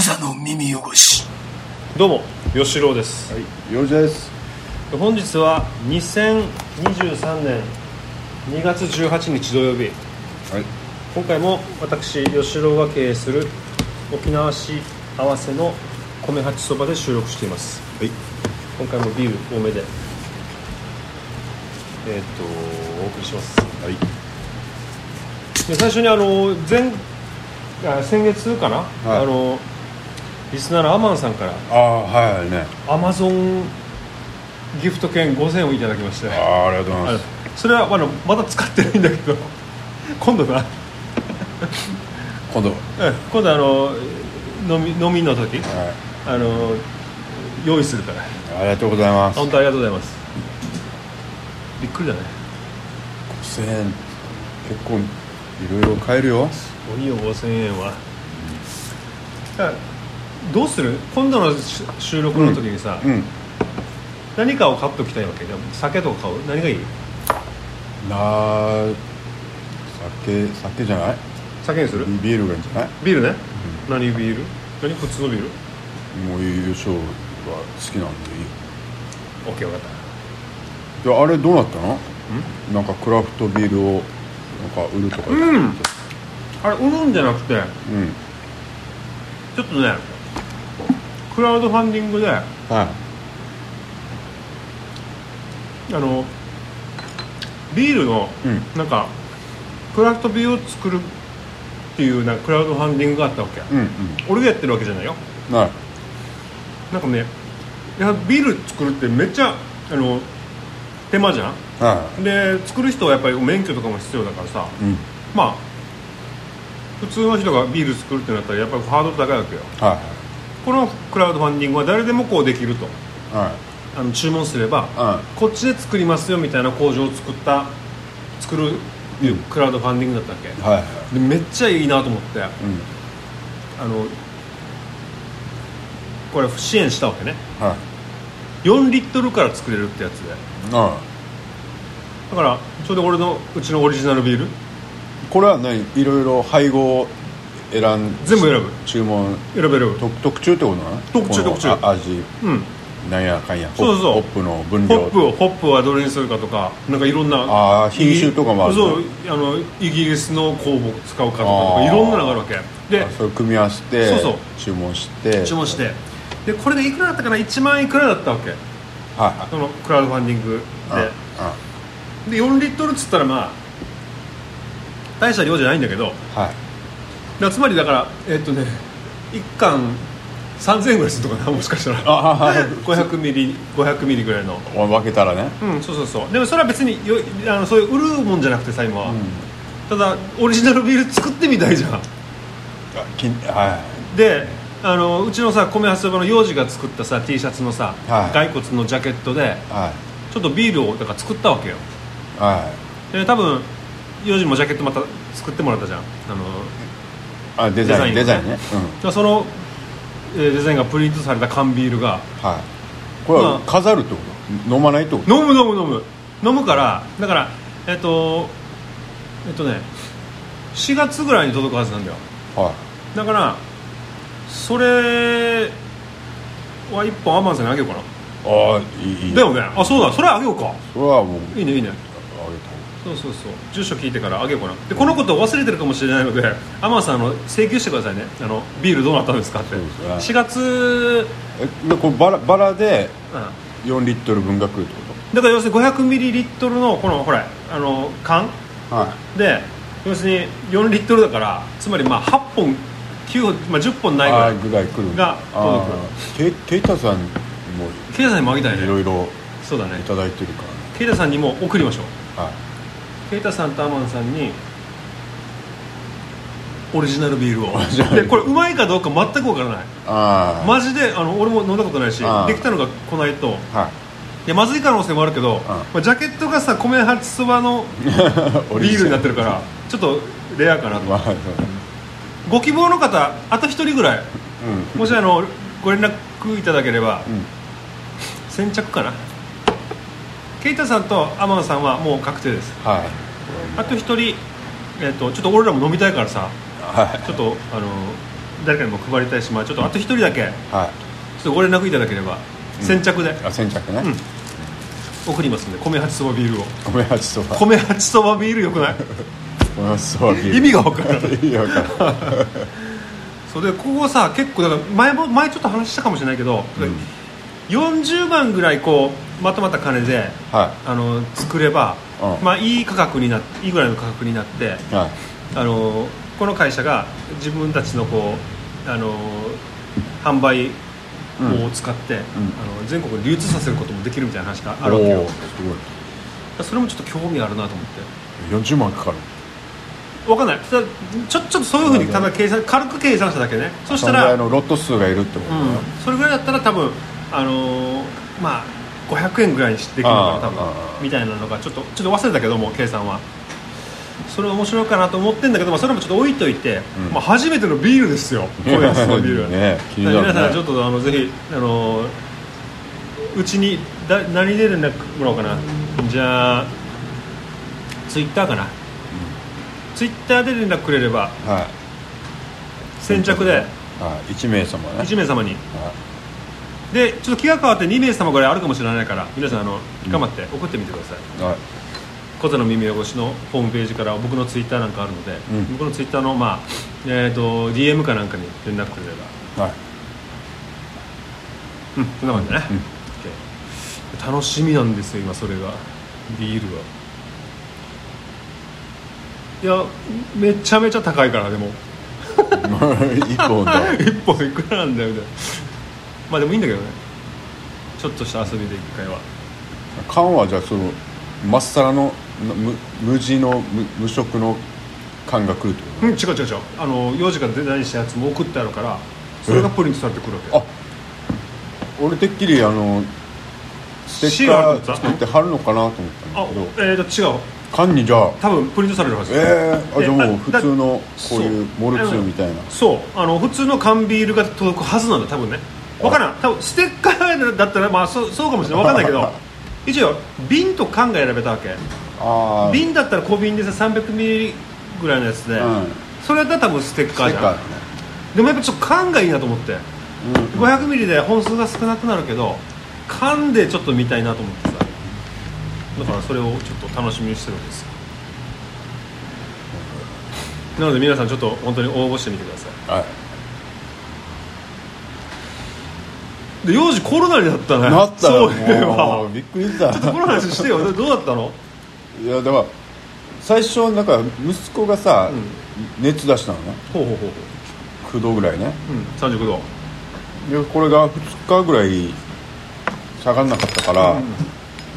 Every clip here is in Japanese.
無座の耳汚し。どうも吉郎です。はい、よろしくです。本日は2023年2月18日土曜日。はい、今回も私吉郎が経営する沖縄市合わせの米八そばで収録しています。はい、今回もビール多めでえーっとお送りします。はい、で最初にあの前あ先月かな、はい。あのリスナーのアマンさんからああ、はいね。アマゾンギフト券5000円をいただきまして。ああ、ありがとうございます。それはあのまだ使ってないんだけど 今度な今度、は？うん今度あの飲み飲みの時い、あの用意するから。ありがとうございます。本当ありがとうございます。びっくりだね。5000円、結構いろいろ買えるよ。すごいよ5000円は、だからどうする？今度のし収録の時にさ、うん、何かを買っときたいわけ？でも酒とか買う？何がいい？なあ、酒、酒じゃない？酒にする？ビールがいいんじゃない？ビールね、何ビール？何？普通のビール？もう優勝は好きなんでいいよ。オッケー分かった。で、あれどうなったの？なんかクラフトビールを、なんか売るとかうん。あれ売るんじゃなくてうん、ちょっとねクラウドファンディングであはい。のビールのうん、なんかクラフトビールを作るっていうなクラウドファンディングがあったわけ、うん、俺がやってるわけじゃないよ。うん、はい。なんかねいやビール作るってめっちゃあの手間じゃん？はで作る人はやっぱり免許とかも必要だからさ。い。うん、まあ普通の人がビール作るってなったらやっぱりハードル高いわけよ。はこのクラウドファンディングは誰でもこうできるとい。はあの注文すればい。はこっちで作りますよみたいな工場を作った作るいうクラウドファンディングだったわけ？い。はい。はい。でめっちゃいいなと思ってうん。あのこれ支援したわけねはい。4リットルから作れるってやつであだからそれで俺のうちのオリジナルビールこれは何いろいろ配合を選ん全部選ぶ。注文。選べる。特特注ってことなの？特注特注。あ味。うん。なんやかんや。そうそうホップの分量。ホップをホップはどれにするかとかなんかいろんなあー品種とかもあるそうあのイギリスの酵母使うかとかとかいろんなのがあるわけ。であそれ組み合わせてそうそう。注文して。注文して。でこれでいくらだったかな？1万いくらだったわけ。はいはい。そのクラウドファンディングで。あで4リットルっつったらまあ大した量じゃないんだけどあはいだつまりだからえっとね1缶3000円ぐらいするとかなもしかしたら。あはい500ミリ500ミリぐらいの。分けたらね。うんそうそうそう。でもそれは別によあのそういう売るもんじゃなくてさ今は、ただオリジナルビール作ってみたいじゃん。はであのうちのさ米発売の幼児が作ったさ T シャツのさ、はい。骸骨のジャケットでいはい。ちょっとビールをだから作ったわけよ。はで多分幼児もジャケットまた作ってもらったじゃん。あのいあデザインデザインね。うん。その、えーデザインがプリントされた缶ビールがはい。これはまあ飾るってこと？飲まないってこと？飲む飲む飲む。飲むからだからえっとえっとね4月ぐらいに届くはずなんだよ。はい。だからそれは1本アマンさんにあげようかな。ああいいだよね。あそうだ。それあげようか。それはもう。いいねいいね。あそうそうそう。住所聞いてからあげようかな。でこのことを忘れてるかもしれないので アマンさんあの請求してくださいね。あのビールどうなったんですかって。そうです4月、えでこれバラバラでうん。4リットル分が来るってこだから要するに500ミリリットルのこのほらあの缶？とはで要するに4リットルだからつまりまあ8本9本、まあ、10本いないぐらいあーぐらい来る。が届く。あーケケイタさんにもケイタさんにもあげたいね。いろいろそうだね。いただいてるかケイタさんにも送りましょう。らねはいケイタさんとアマンさんにオリジナルビールを。でこれうまいかどうか全くわからない。マジであの俺も飲んだことないしできたのが来ないと。はい。やまずい可能性もあるけど、あまあ、ジャケットがさ米八そばの いビールになってるからちょっとレアかなと、まあご希望の方あと1人ぐらい。うん。もしあのご連絡いただければ、うん。先着かなケイタさんとアマンさんはもう確定です。はい。あと1人、えっとちょっと俺らも飲みたいからさはい。ちょっとあの誰かにも配りたいし、まあ、ちょっとあと一人だけちょはっとご連絡いただければ先着で。いあ先着ね、うん。送りますんで米八そばビールを。米八そば。米八そばビールよくない？米八そばビール。意味が分からない意味わからん。それでここさ結構だから前も前ちょっと話したかもしれないけど、40万ぐらいこうまとまった金ではあの作れば、うん。まあいい価格になっいいぐらいの価格になっていはい。あのこの会社が自分たちのこうあの販売を使って、あの全国に流通させることもできるみたいな話があるわけよ。それもちょっと興味あるなと思って。ごい40万かかる分かんない。ちょちょっとそういうふうにただ計算軽く計算しただけね。そしたらロット数がいるってことね、うん、それぐらいだったら多分あのーまあ500円ぐらいにしてできるのかな多分みたいなのがちょっとちょっと忘れたけども計算は。それ面白いかなと思ってんだけど、まあ、それもちょっと置いといて、うん。まあ、初めてのビールですよ。のビール 皆さんちょっとあのぜひあのーうちにだ何で連絡もらおうかな。じゃあツイッターかな、ツイッターで連絡くれれば。はい。先着で。はい、1名様ね。1名様に。はでちょっと気が変わって2名様ぐらいあるかもしれないから皆さんあの頑張って送ってみてください、いはい。の耳汚しのホームページから僕のツイッターなんかあるので、うん。僕のツイッターの、まあえー、と DM かなんかに連絡くれれば。はい。うんそんな感じだね、うん OK 楽しみなんですよ今それが。ビールは。いやめちゃめちゃ高いからでも。一本だ1 本いくらなんだよみたいなまあでもいいんだけどね。ちょっとした遊びで1回は。缶はじゃあそのまっさらの無無地の無無色の缶が来るってこうん違う違う違う。あの幼児がデザインしたやつも送ってあるからそれがプリントされてくるわけとあ俺てっきりあのステッカー作って貼るのかなと思ったあんだけど。えー、と違う。缶にじゃあ？多分プリントされるはず。えー、あじゃあもうえ普通のこういうモルツみたいな。そう。あの普通の缶ビールが届くはずなんだ多分ね分からん。多分ステッカーだったらまあそうそうかもしれない。分かんないけど 一応瓶と缶が選べたわけ。瓶だったら小瓶でさ300ミリぐらいのやつで、うん。それだったら多分ステッカーじゃん。でもやっぱちょっと缶がいいなと思って。うん。500ミリで本数が少なくなるけど缶でちょっと見たいなと思ってさ。だからそれをちょっと楽しみにしてるんですよ。なので皆さんちょっと本当に応募してみてくださはいいで幼児コロナになったね。なったよそういえもばうびっくりした。ちょっとこの話してよ。どうだったの？いやだから最初なんか息子がさ、熱出したのね。ほうほうほう9度ぐらいね。ほう、うん、39度。でこれが2日ぐらい下がんなかったから、あ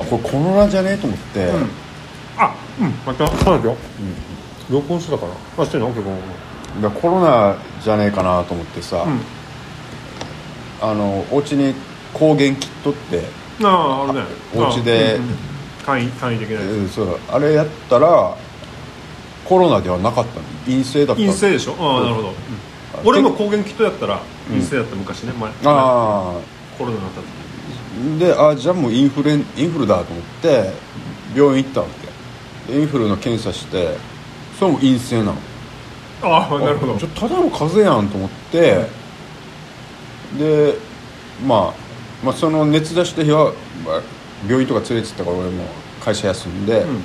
これコロナじゃね？えと思って、うん。あうんまたそうだよ、うん、録音してたかなあしてんの？からコロナじゃねえかなと思ってさ、うんあのお家に抗原キットって、あああるね。お家であうんうん。簡易簡易的なやつ。うんそうあれやったらコロナではなかったの。陰性だったの。陰性でしょ？ああなるほど、うん。俺も抗原キットやったら陰性だった昔ね前ああコロナになった時であじゃあもうインフルエンインフルだと思って病院行ったわけ。でインフルの検査してそれも陰性なの。ああなるほど。ちょただの風邪やんと思って、で、まあ、まあその熱出した日は、まあ病院とか連れてったから俺も会社休んで,、うん。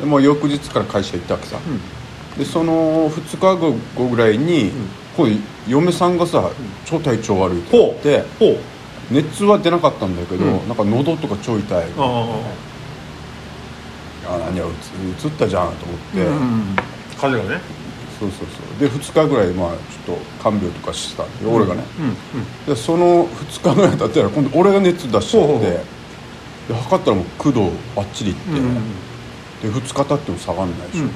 でもう翌日から会社行ったわけさ、でその2日後後ぐらいに、こう嫁さんがさ超体調悪いって言ほって熱は出なかったんだけど、うん。なんか喉とか超痛い。ああ。あ何やうつうつったじゃんと思って、うんうんうん。風邪がねそうそうそう。で2日ぐらいまあちょっと看病とかしてたんで、俺がね、うん。うん。でその2日ぐらい経ったら今度俺が熱出しちゃってで測ったらもう9度ばっちりいって、うんうんで2日経っても下がんないでしょ、うんうん。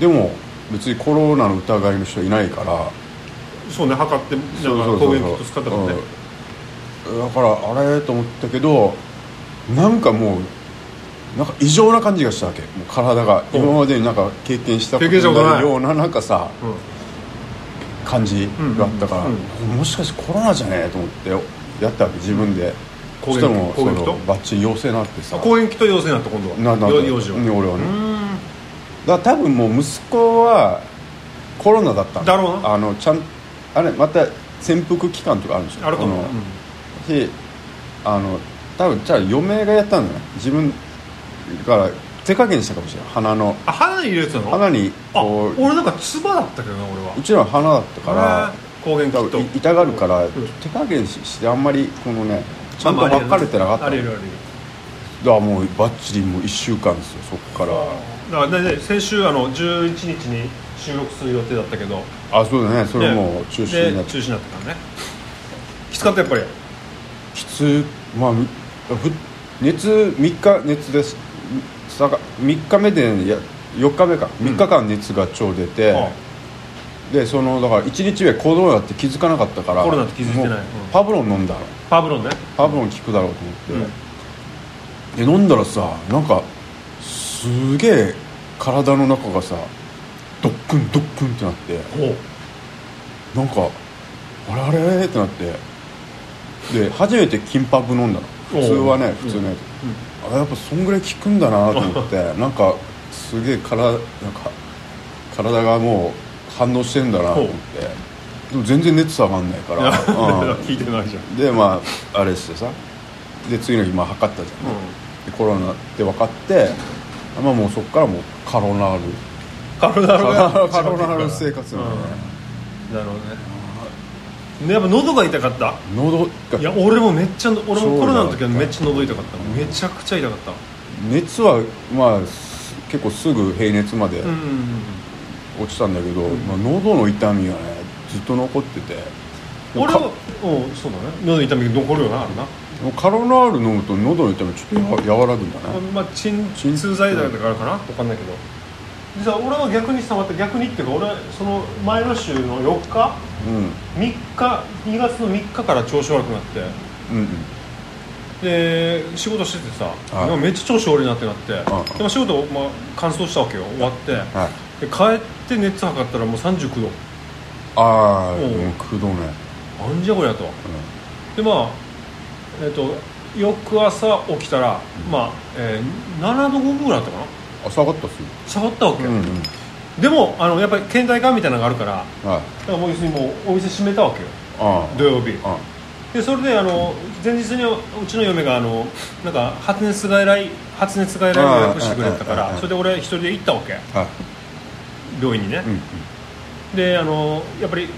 でも別にコロナの疑いの人いないから。そうね測ってなんか抗原キット使ったもんね。うん。だからあれと思ったけどなんかもうなんか異常な感じがしたわけ。もう体がうん今までになんか経験したことないようななんかさうん。感じがあったから、うんもしかしてコロナじゃねえと思ってやったわけ自分で。そしたらもうそのバッチリ陽性になってさ。あ抗原キット陽性になった今度は。ななよ幼児は。ね俺はね。うん。だから多分もう息子はコロナだったの。だろうな。あのちゃんあれまた潜伏期間とかあるんでしょ？あるかも、このうあの多分じゃあ嫁がやったんだよ自分から手加減したかもしれない。鼻の。あ鼻に入れてたの？鼻にあこう。俺なんか唾だったけどな俺は。うちらは鼻だったから。抗原多分い痛がるからん手加減ししてあんまりこのねちゃんと分かれてなかっただかあれるあれるらもうバッチリもう1週間ですよそっから。だからね先週あの11日に収録する予定だったけど。あそうだね。それもう中止になってで中止になったからね。きつかったやっぱり。きつまあふ熱3日熱です3日目でや4日目か。3日間熱が超出て、あでそのだから1日目コロナって気づかなかったからコロナって気づいてない。パブロン飲んだの。パブロンね。パブロン効くだろうと思って、で飲んだらさなんかすげえ体の中がさドックンドックンってなって。なんかあれあれってなって。で初めて金パブ飲んだの普通はね普通のやつ、あやっぱそんぐらい効くんだなと思って なんかすげえ体なんか体がもう反応してんだなと思って。でも全然熱下がんないから、うん。聞いてないじゃん。でまああれしてさ。で次の日まあ測ったじゃん、でコロナって分かってまあもうそこからもうカロナール。カロナールがカロナール生活なのね、なるほどね。でやっぱ喉が痛かった。喉が。いや俺もめっちゃ俺もコロナの時はめっちゃ喉痛かった。めちゃくちゃ痛かった。熱はまあす結構すぐ平熱までうんうん落ちたんだけど、まあ、喉の痛みがねずっと残ってて。うん俺はうんそうだね。喉痛み残るよなあるな。カロナール飲むと喉の痛みちょっとや和らぐんだね。まあ鎮鎮痛剤だからかな。分かんないけど。でさ俺は逆にさまた。逆にっていうか俺その前の週の4日うん3日2月の3日から調子悪くなって。うんうん。で仕事しててさ、はい。めっちゃ調子悪いなってなって、ん。でも仕事、まあ、乾燥したわけよ。終わって、はい。で帰って熱測ったらもう39度。ああうんもう。空洞ねなんじゃこりゃと。でまあえっ、と翌朝起きたら、まあ、えー7度5分ぐらいだったかな。あ下がったっすよ。下がったわけ、うんうんでもあのやっぱり倦怠感みたいなのがあるからはい。だからもう要するにもうお店閉めたわけよ。あ土曜日。あでそれであの前日にうちの嫁があのなんか発熱外来発熱外来予約してくれたからそれで俺一人で行ったわけ。病院にね、うんうん。であのやっぱり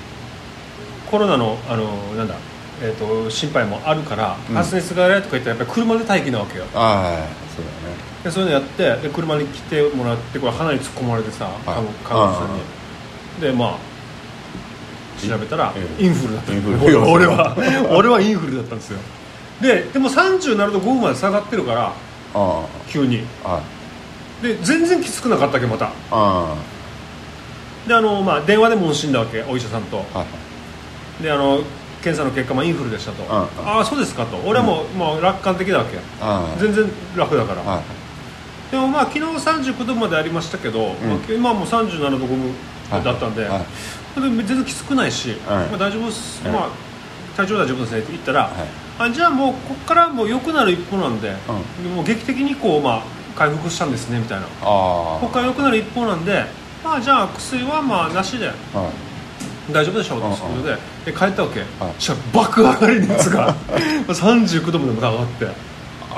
コロナのあのなんだ、えー、と心配もあるから、うん。発熱外来とか言ったらやっぱり車で待機なわけよでそういうのやってで車に来てもらってこれ鼻に突っ込まれてさ看護師さんにでまあ調べたらええ。インフルだった。俺は俺はインフルだったんですよ。ででも37度5分まで下がってるからあ急に。で全然きつくなかったっけまた。あであの、まあ、電話で問診だわけお医者さんと。あはい。であの検査の結果、まあ、インフルでしたと、んああそうですかと。俺はもう,、もう楽観的だわけああ全然楽だから、はいでもまあ昨日39度までありましたけど、まあ、今はもう37度5分だったんで、はいで全然きつくないし、はい。まあ、大丈夫です、はい。まあ、体調大丈夫ですねって言ったら、はい。あじゃあもうここからもう良くなる一方なんで、もう劇的にこう、まあ、回復したんですねみたいな。あここから良くなる一方なんで、まあ、じゃあ薬はまあなしで大丈夫でしょうということでで帰ったわけ、はい。そしたら爆上がり熱が 39度まで上がって。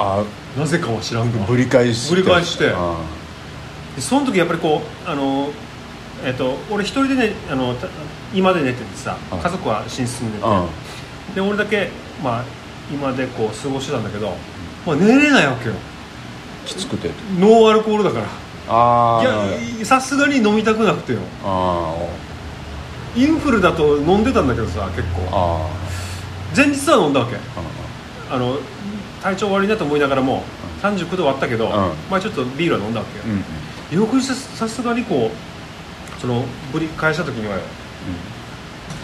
あなぜかは知らんけどぶり返して。ぶり返して。その時やっぱりこうあの、えっと俺一人でねあのた今で寝ててさはい家族は寝室に寝て、あで俺だけ、まあ、今でこう過ごしてたんだけど、まあ、寝れないわけよ。きつくて。ノーアルコールだから。ああ。いやさすがに飲みたくなくてよ。あインフルだと飲んでたんだけどさ結構。あ前日は飲んだわけ。あ。あの体調悪いなと思いながらも39度はあったけど、ん。まあ、ちょっとビールは飲んだわけよ、うんうん。翌日さすがにこうそのぶり返した時には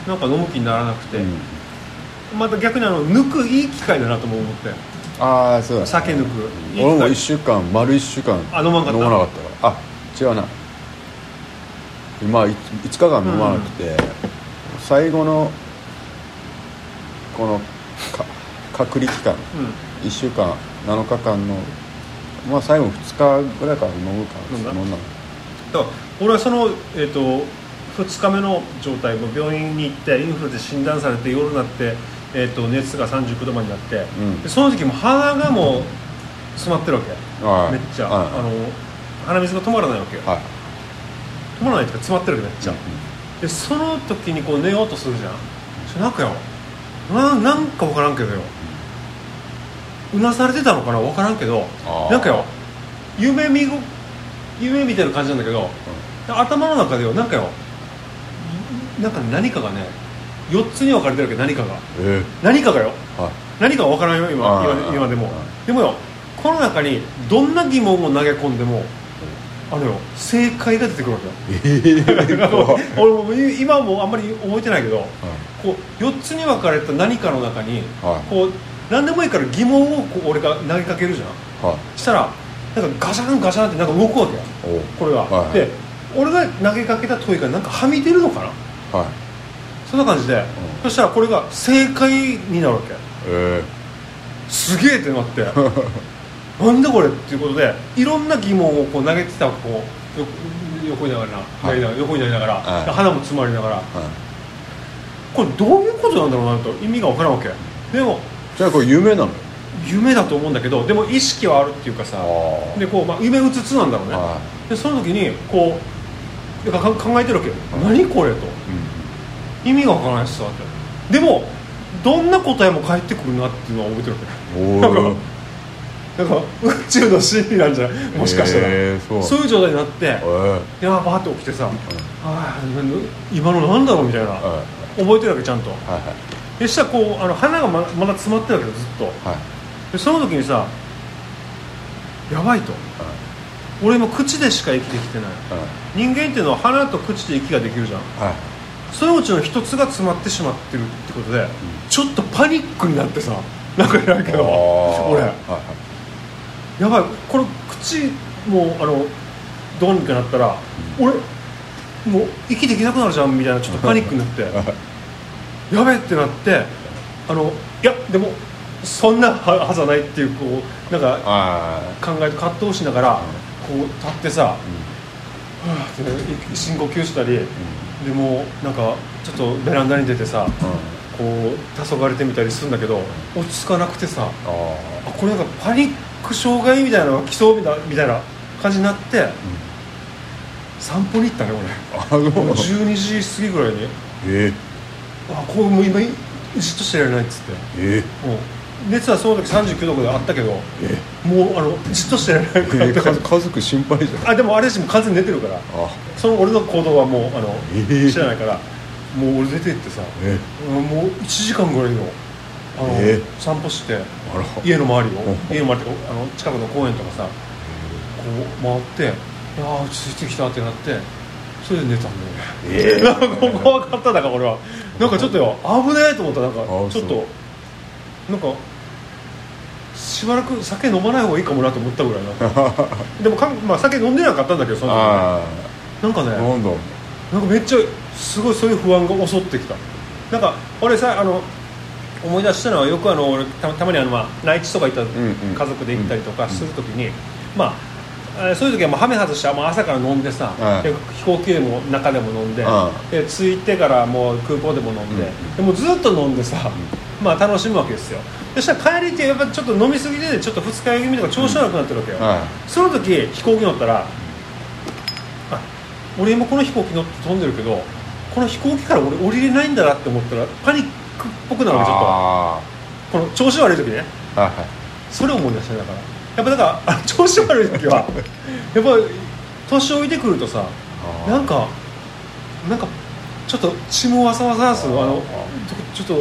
なんか飲む気にならなくて、うん。また逆にあの抜くいい機会だなとも思って。ああそうだ酒抜く。俺も1週間丸1週間あ飲まなかった？飲まなかったから。あ違うな。まあ5日間飲まなくて、最後のこのか隔離期間。うん1週間7日間のまあ最後2日ぐらいから飲むか飲んだ？飲んだだから俺はその、えー、と2日目の状態もう病院に行ってインフルで診断されて夜になって、えー、と熱が39度までになって、ん。でその時も鼻がもう詰まってるわけ。はい。めっちゃ、はい。あの鼻水が止まらないわけよ。はい。止まらないっていうか詰まってるわけめっちゃ、でその時にこう寝ようとするじゃん。なんかよ。ななんか分からんけどようなされてたのかな分からんけどなんかよ夢見ご夢見てる感じなんだけど、頭の中でよなんかよなんか何かがね4つに分かれてるわけ何かが。え何かがよ。ーはい。何かが分からんよ今今今でも。あでもよこの中にどんな疑問を投げ込んでもあのよ正解が出てくるわけよ。えー 俺も今はもうあんまり覚えてないけどこう4つに分かれた何かの中に、はい。こう何でもいいから疑問をこう俺が投げかけるじゃん。はい。したらなんかガシャンガシャンってなんか動くわけよ。おう。これが、はいで俺が投げかけた問いがなんかはみ出るのかな。はい。そんな感じで、そしたらこれが正解になるわけ。えすげえってなって。なんだこれっていうことでいろんな疑問をこう投げてたこうよ横にながら、はい。なりながら横になりながら、はい。鼻も詰まりながら。ーはい。これどういうことなんだろうなと意味が分からんわけ。でもじゃあこれ夢なの？夢だと思うんだけどでも意識はあるっていうかさあでこう、まあ、夢うつつなんだろうね、はでその時にこうかか考えてるわけよ、はい。何これと。意味がわからないしさって。でもどんな答えも返ってくるなっていうのは覚えてるわけ。おなんかおなんか宇宙の真理なんじゃない？もしかしたら、えーそういう状態になって、えいやーバーって起きてさ、ああ今のなんだろう？みたいな、はい。覚えてるわけちゃんと。はいはいでしたらこうあの鼻がままだ詰まってるわけよずっと。はい。でその時にさやばいと。俺今口でしか息できてない。人間っていうのは鼻と口で息ができるじゃん。はい。はいそのうちの一つが詰まってしまってるってことで、ちょっとパニックになってさなんかやるけどあー。俺。はいやばい。これ口もうあのどうにかなったら、俺もう息できなくなるじゃんみたいなちょっとパニックになって。は いやべえってなってあのいやでもそんなははずはないっていうこうなんかあ考えと葛藤しながらこう立ってさ、はぁってね深呼吸したり、でもうなんかちょっとベランダに出てさこう黄昏てみたりするんだけど落ち着かなくてさああこれなんかパニック障害みたいなのが来そうみたいなみたいな感じになって、散歩に行ったね俺。もう12時過ぎぐらいに。えあこうもう今じっとしてられないっつって。ええ。もう熱はその時39度ぐらいあったけどもうあのじっとしてられないくら。いえ家家族心配じゃん。あでもあれしも完全に寝てるから。あ。その俺の行動はもうあの、えー知らないから。もう俺出て行ってさえもう1時間ぐらいのあの、えー散歩してあら。家の周りをうん。家の周りってあの近くの公園とかさこう回っていやー落ち着いてきたってなってそれで寝たん。だよねえ なんか怖かっただから俺は。なんかちょっとよ。危ねえと思った。なんかあちょっと。なんかしばらく酒飲まない方がいいかもなと思ったぐらいな。でもかん、まあ、酒飲んでなかったんだけどその時なんかねあなんだ？なんかめっちゃすごいそういう不安が襲ってきた。なんか俺さあの思い出したのはよくあの俺たたまにあの、まあ、内地とか行ったんうん家族で行ったりとかするときに、まあえーそういう時はもうハメ外してもう朝から飲んでさ、はいで飛行機でも中でも飲んで、うん。で着いてからもう空港でも飲んで,、でもうずっと飲んでさ、まあ楽しむわけですよ。そしたら帰りってやっぱちょっと飲みすぎてちょっと二日酔い気味とか調子悪くなってるわけよ、はその時飛行機乗ったらあ俺今この飛行機乗って飛んでるけどこの飛行機から俺降りれないんだなって思ったらパニックっぽくなるわけちょっあとこの調子悪い時ね。あはいはい。それを思い出したねだからやっぱだからあ調子悪い時はやっぱ年老いてくるとさなんかなんかちょっと血もわさわさするあのちょっと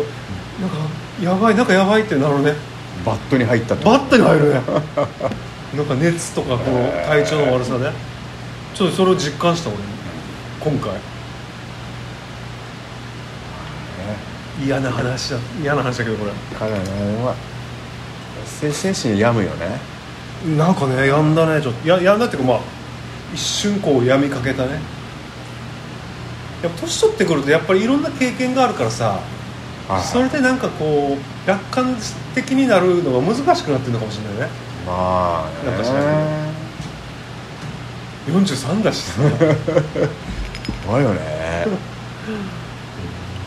なんかやばいなんかやばいってなるね。バットに入ったと。バットに入るね。なんか熱とかこの体調の悪さでちょっとそれを実感した俺。今回。嫌な話だ。嫌な話だけどこれ。彼はねまあ精精神病むよねなんかねやんだねちょっと。ややんだっていうかまあ一瞬こう闇かけたね。やっぱ年取ってくるとやっぱりいろんな経験があるからさはいはい。それでなんかこう楽観的になるのが難しくなってるのかもしれないね。まあね。なんか知らん43だし。さ 怖いよね。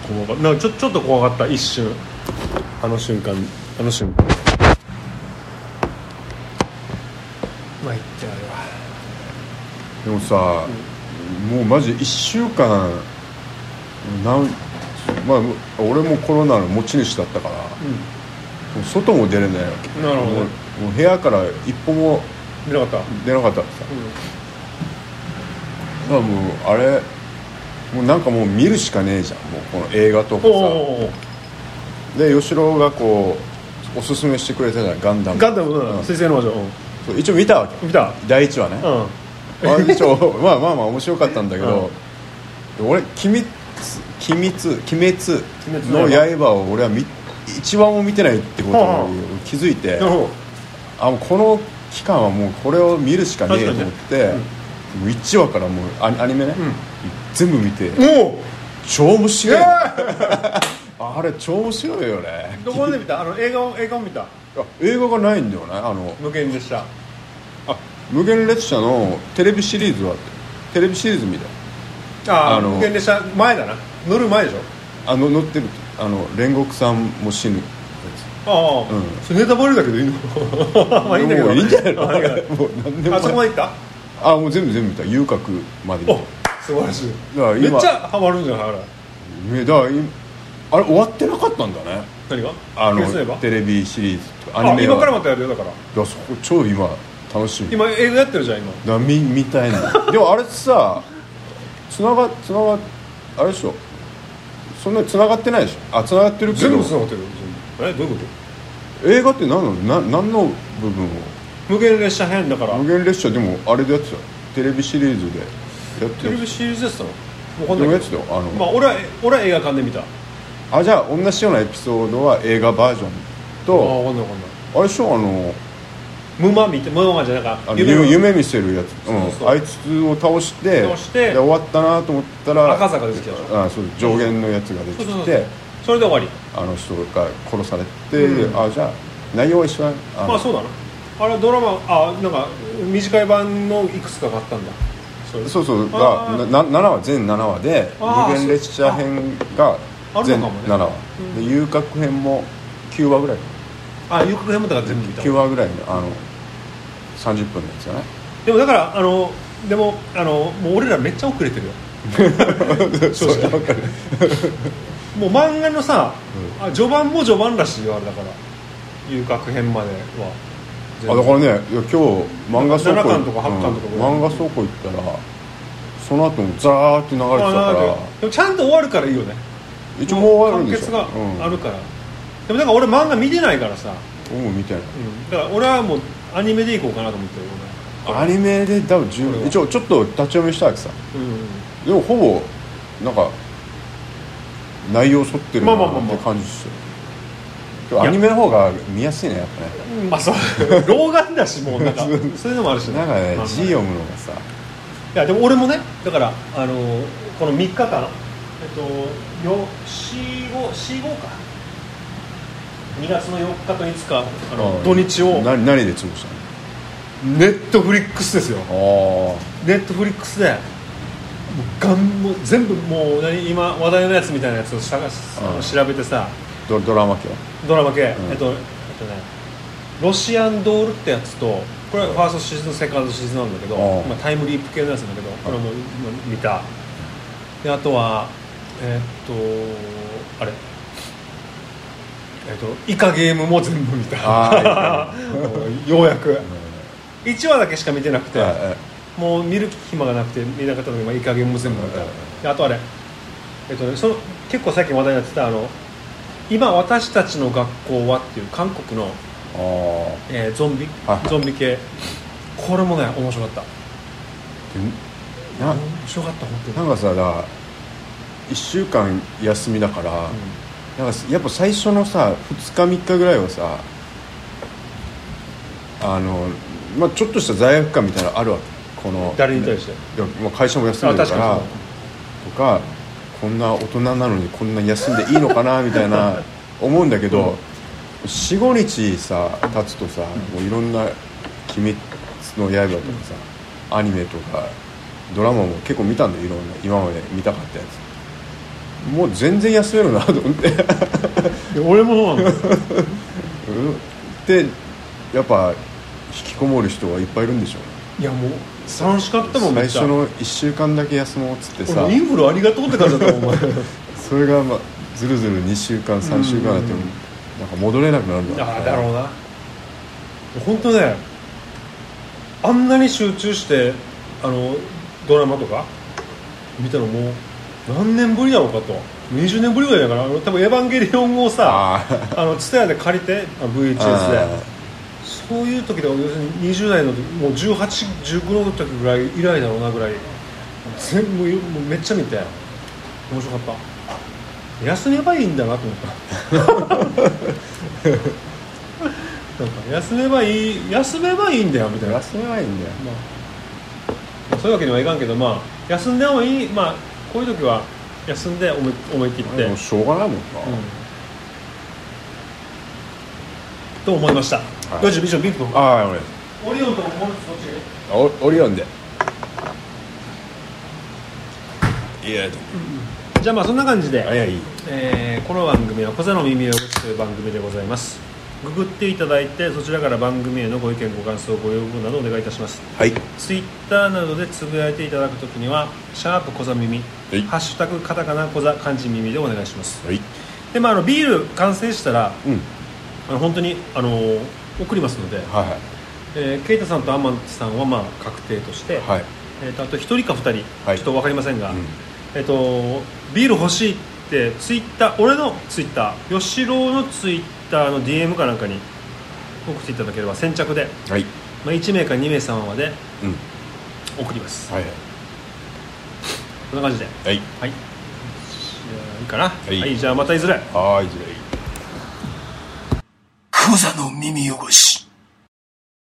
怖かったなんかちょちょっと怖かった一瞬。あの瞬間あの瞬間まあ言ってあれはでもさ、もうマジ1週間なんまあ俺もコロナの持ち主だったから、もう外も出れないわけ。なるほど。ねもうもう部屋から一歩も見なかった。出なかったってさ、だからもうあれもうなんかもう見るしかねえじゃん。もうこの映画とかおさおで吉郎がこうおすすめしてくれたじゃん。ガンダム。ガンダムうんうん。水星の魔女。そう一応見たわけ。うん見た？第一話ね、うん。まあ まあまあまあ面白かったんだけど、俺「鬼滅」「鬼滅」「鬼滅」の鬼滅の刃を俺は見一話も見てないってことはあに気づいて、うん。あもうこの期間はもうこれを見るしかねえと思って、もう1話からもうアニアニメね、全部見て、もう超面白い、え あれ超面白いよね。どこで見た？あの映画を映画を見た？あ映画がないんだよねあの無限でしたあ無限列車のテレビシリーズはテレビシリーズ見たあああの無限でした前だな。乗る前でしょ？あの乗ってる。あの煉獄さんも死ぬ。ああ、うん。それネタバレだけどいいの？まあいいんだけど。もういいんじゃないの？もう何でもあそこまで行った？あもう全部全部見た。遊郭まで見おた。素晴らしい。だから今めっちゃハマるんじゃない？あれ。ねだからいあれ終わってなかったんだね。何が？あのテレビシリーズアあニメは。今からまたやるよだから。だからそこ超今楽しみ。今映画やってるじゃん今。だから見見たいな でもあれさつながつながあれでしょ。そんなにつながってないでしょ。あつながってるけど。全部繋がってるえどういうこ映画って何なの？な何の部分を？と無限列車編だから。無限列車。でもあれでやってたよ。テレビシリーズでやってるテレビシリーズやってたの？わかんないけど。ってたよ。あの、まあ俺は俺は映画館で見たああじゃあ同じようなエピソードは映画バージョンあと分かんない分かんない。あれでしょあのムマ見てムマじゃなんか。あ夢夢見せるやつ。そうそうう。ん、あいつを倒して倒して。で終わったなと思ったら赤坂出てきたでしょあそう上限のやつが出てそうそうそう。きてそれで終わり。あの人が殺されて、うん。あじゃあ内容は一緒だ。ねあのまあそうだな。あれドラマあなんか短い版のいくつかがあったんだ。それそうそう。あがーな7話全7話であー無限列車編が全あるのかもね。7話、で遊郭編も9話ぐらい。あ遊郭編もだから全部見た9話ぐらいのあの30分のやつよね。でもだからあのでもあのもう俺らめっちゃ遅れてるよ。そうわかる。もう漫画のさ、あ序盤も序盤らしいよあれだから。遊郭編までは。あだからねいや今日漫画倉庫7巻とか8巻とかうん。漫画倉庫行ったらその後もザーって流れてたかかでもちゃんと終わるからいいよね。ら一応もう終わるんでしょ完結がうんあるから、でもだから俺漫画見てないからさ、僕も見てない。うん、だから俺はもうアニメでいこうかなと思ってるアニメで多分十これは。一応ちょっと立ち読みしたわけさ。俺うんでもほぼなんか内容沿ってるなまあまあまあまあ。って感じですよ。アニメの方が見やすいねやっぱね。まあそう。老眼だしもうなんか。そういうのもあるしなんかねまあ字読むのがさ。いやでも俺もねだからあのこの3日間とよ4五4五か。2月の4日と5日あの土日を。何何で潰したネットフリックスですよ。のネットフリックスでもうがんもう全部もう何今話題のやつみたいなやつを探し調べてさ。あドドラマ系？ドラマ系、ん。えっとえっとねロシアンドールってやつとこれはファーストシーズンセカンドシーズンなんだけど、うんまあ、タイムリープ系のやつなんだけどこれも今見た。であとはえっとあれ？えっとイカゲームも全部見た。あ ようやく。1話だけしか見てなくて、もう見る暇がなくて見なかったのに、まあ、いい加減も全部見た、あとあれ、えっとね、その結構最近話題になってたあの「今私たちの学校は」っていう韓国の、あえーゾンビ、はいゾンビ系。これもね面白かった。面白かった本当に。なんかさだ1週間休みだから、なんかやっぱ最初のさ2日3日ぐらいはさあの、まあ、ちょっとした罪悪感みたいなのあるわけ。この誰に対して？いやもう会社も休んでるからとかこんな大人なのにこんなに休んでいいのかな みたいな思うんだけど、45日さ経つとさ、もういろんな「鬼滅の刃」とかさ、アニメとかドラマも結構見たんでいろんな今まで見たかったやつもう全然休めるなと思って。俺もで やっぱ引きこもる人がいっぱいいるんでしょいやもう楽しかったもん最初の1週間だけ休もうっつってさ。俺インフルありがとうって感じだったもんお前それが、まあ、ずるずる2週間3週間やってもなんか戻れなくなるんだああだろうな。本当ねあんなに集中してあのドラマとか見たのもう何年ぶりだろうかと。20年ぶりぐらいだから多分「エヴァンゲリオン」をさあ あのツタヤで借りてあ VHS あでそういう時で要するに20代の時もう1819の時ぐらい以来だろうなぐらい。全部もうめっちゃ見て。面白かった。休めばいいんだなと思った。なんか休めばいい休めばいいんだよみたいな、休めないんだよ。まあ、そういうわけにはいかんけどまあ休んでもいい。まあこういう時は休んで思い思い切って、もうしょうがないもんな、と思いました、い。どうしよう以上ビーフとああ俺オリオンとモルツどっちが？いいおオリオンで。いやじゃあまあそんな感じで、あい。やいいえーこの番組は「小座の耳を打つ」という番組でございます。ググっていただいてそちらから番組へのご意見ご感想ご要望などお願いいたします。はい。ツイッターなどでつぶやいていただくときには「シャープ小座耳」はい。ハッシュタグカタカナ小座漢字耳」でお願いします。はい。でまああのビール完成したらうん。あの本当にあの送りますので、はいえーケイタさんとアマンさんはまあ確定として、はい。えー、とあと1人か2人、はい。ちょっと分かりませんが、うん。えっ、とビール欲しいってツイッター俺のツイッター吉郎のツイッターの DM かなんかに送っていただければ先着で、はい。まあ、1名か2名様までうん。送ります、はいこんな感じで。はい。はい。じゃあいいかな。はい。じゃあまたいずれ。はいじゃあいい。クザの耳汚し